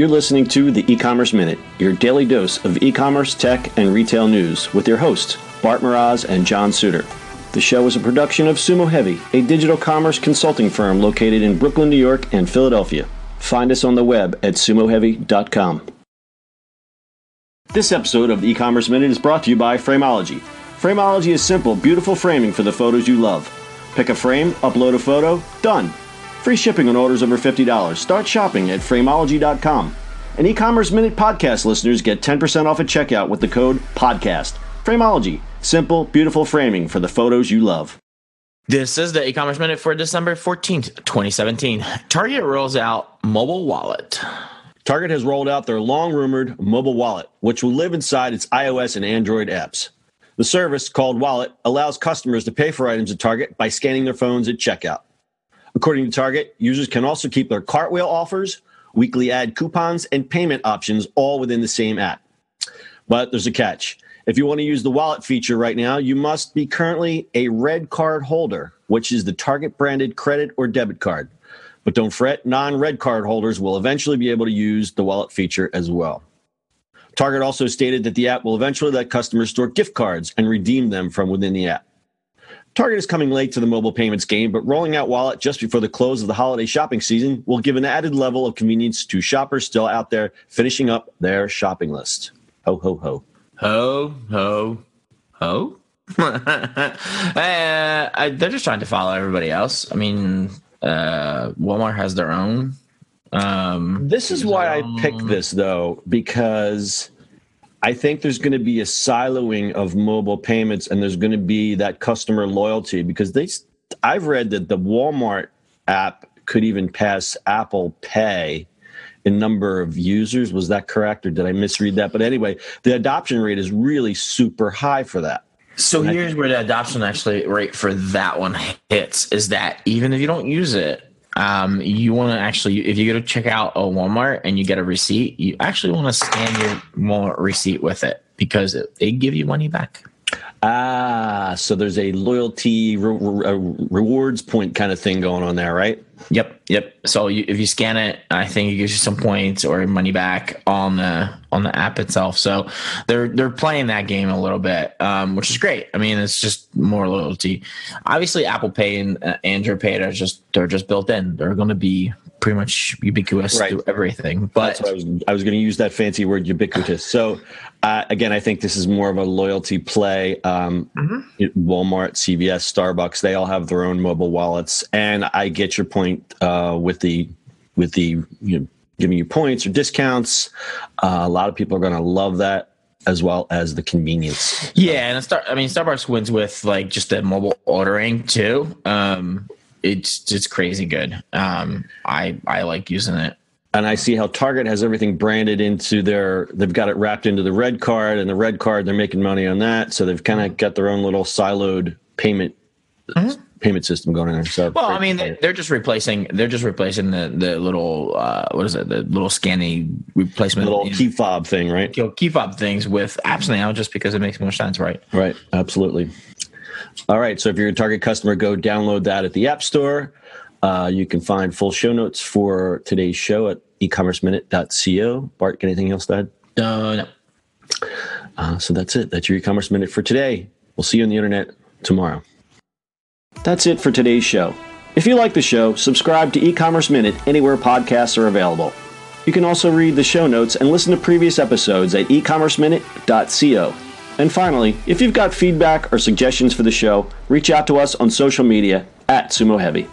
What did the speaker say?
You're listening to the E-commerce Minute, your daily dose of e-commerce, tech, and retail news with your hosts, Bart Mroz and John Suter. The show is a production of Sumo Heavy, a digital commerce consulting firm located in Brooklyn, New York, and Philadelphia. Find us on the web at sumoheavy.com. This episode of the E-commerce Minute is brought to you by Frameology. Frameology is simple, beautiful framing for the photos you love. Pick a frame, upload a photo, done. Free shipping on orders over $50. Start shopping at frameology.com. And e-commerce minute podcast listeners get 10% off at checkout with the code podcast. Frameology, simple, beautiful framing for the photos you love. This is the e-commerce minute for December 14th, 2017. Target rolls out mobile wallet. Target has rolled out their long rumored mobile wallet, which will live inside its iOS and Android apps. The service, called Wallet, allows customers to pay for items at Target by scanning their phones at checkout. According to Target, users can also keep their cartwheel offers, weekly ad coupons, and payment options all within the same app. But there's a catch. If you want to use the wallet feature right now, you must be currently a red card holder, which is the Target branded credit or debit card. But don't fret, non red card holders will eventually be able to use the wallet feature as well. Target also stated that the app will eventually let customers store gift cards and redeem them from within the app. Target is coming late to the mobile payments game, but rolling out Wallet just before the close of the holiday shopping season will give an added level of convenience to shoppers still out there finishing up their shopping list. Ho, ho, ho. Ho, ho, ho. uh, I, they're just trying to follow everybody else. I mean, uh, Walmart has their own. Um, this is why I picked this, though, because I think there's going to be a siloing of mobile payments and there's going to be that customer loyalty because they I've read that the Walmart app could even pass Apple Pay in number of users. Was that correct or did I misread that? But anyway, the adoption rate is really super high for that. So here's where the adoption actually rate for that one hits is that even if you don't use it, um, you want to actually, if you go to check out a Walmart and you get a receipt, you actually want to scan your Walmart receipt with it because it, they give you money back. Ah, so there's a loyalty re- re- rewards point kind of thing going on there, right? Yep, yep. So you, if you scan it, I think it gives you some points or money back on the on the app itself. So they're they're playing that game a little bit, um, which is great. I mean, it's just more loyalty. Obviously, Apple Pay and uh, Android Pay are just they're just built in. They're going to be pretty much ubiquitous right. through everything. But I was I was going to use that fancy word ubiquitous. So uh, again, I think this is more of a loyalty play. Um, mm-hmm. Walmart, CVS, Starbucks, they all have their own mobile wallets, and I get your point uh, with the with the you know, giving you points or discounts. Uh, a lot of people are going to love that as well as the convenience. Yeah, and start. I mean, Starbucks wins with like just the mobile ordering too. Um, it's it's crazy good. Um, I I like using it. And I see how Target has everything branded into their. They've got it wrapped into the red card, and the red card they're making money on that. So they've kind of got their own little siloed payment mm-hmm. payment system going in there. So well, I mean, they're just replacing. They're just replacing the the little uh, what is it? The little scanning replacement, little key fob thing, right? Key fob things with apps now, just because it makes more sense, right? Right. Absolutely. All right. So if you're a Target customer, go download that at the App Store. Uh, you can find full show notes for today's show at ecommerceminute.co. Bart, anything else to add? Uh, no. Uh, so that's it. That's your e-commerce minute for today. We'll see you on the internet tomorrow. That's it for today's show. If you like the show, subscribe to e-commerce minute anywhere podcasts are available. You can also read the show notes and listen to previous episodes at ecommerceminute.co. And finally, if you've got feedback or suggestions for the show, reach out to us on social media at Sumo Heavy.